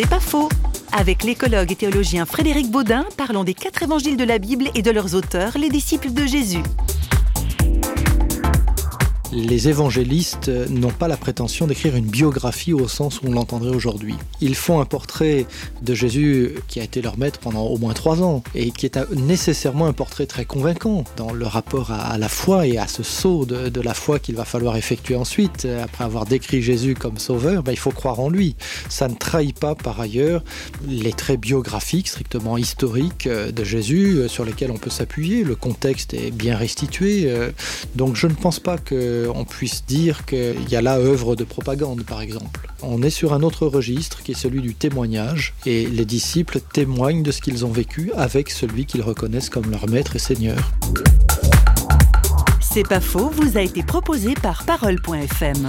C'est pas faux. Avec l'écologue et théologien Frédéric Baudin, parlons des quatre évangiles de la Bible et de leurs auteurs, les disciples de Jésus les évangélistes n'ont pas la prétention d'écrire une biographie au sens où on l'entendrait aujourd'hui. Ils font un portrait de Jésus qui a été leur maître pendant au moins trois ans et qui est nécessairement un portrait très convaincant dans le rapport à, la foi et à ce saut de, la foi qu'il va falloir effectuer ensuite. Après avoir décrit Jésus comme sauveur, ben, il faut croire en lui. Ça ne trahit pas par ailleurs les traits biographiques, strictement historiques euh, de Jésus euh, sur lesquels on peut s'appuyer. Le contexte est bien restitué. Euh, donc je ne pense pas que on puisse dire qu'il y a là œuvre de propagande, par exemple. On est sur un autre registre qui est celui du témoignage, et les disciples témoignent de ce qu'ils ont vécu avec celui qu'ils reconnaissent comme leur maître et seigneur. C'est pas faux, vous a été proposé par Parole.fm.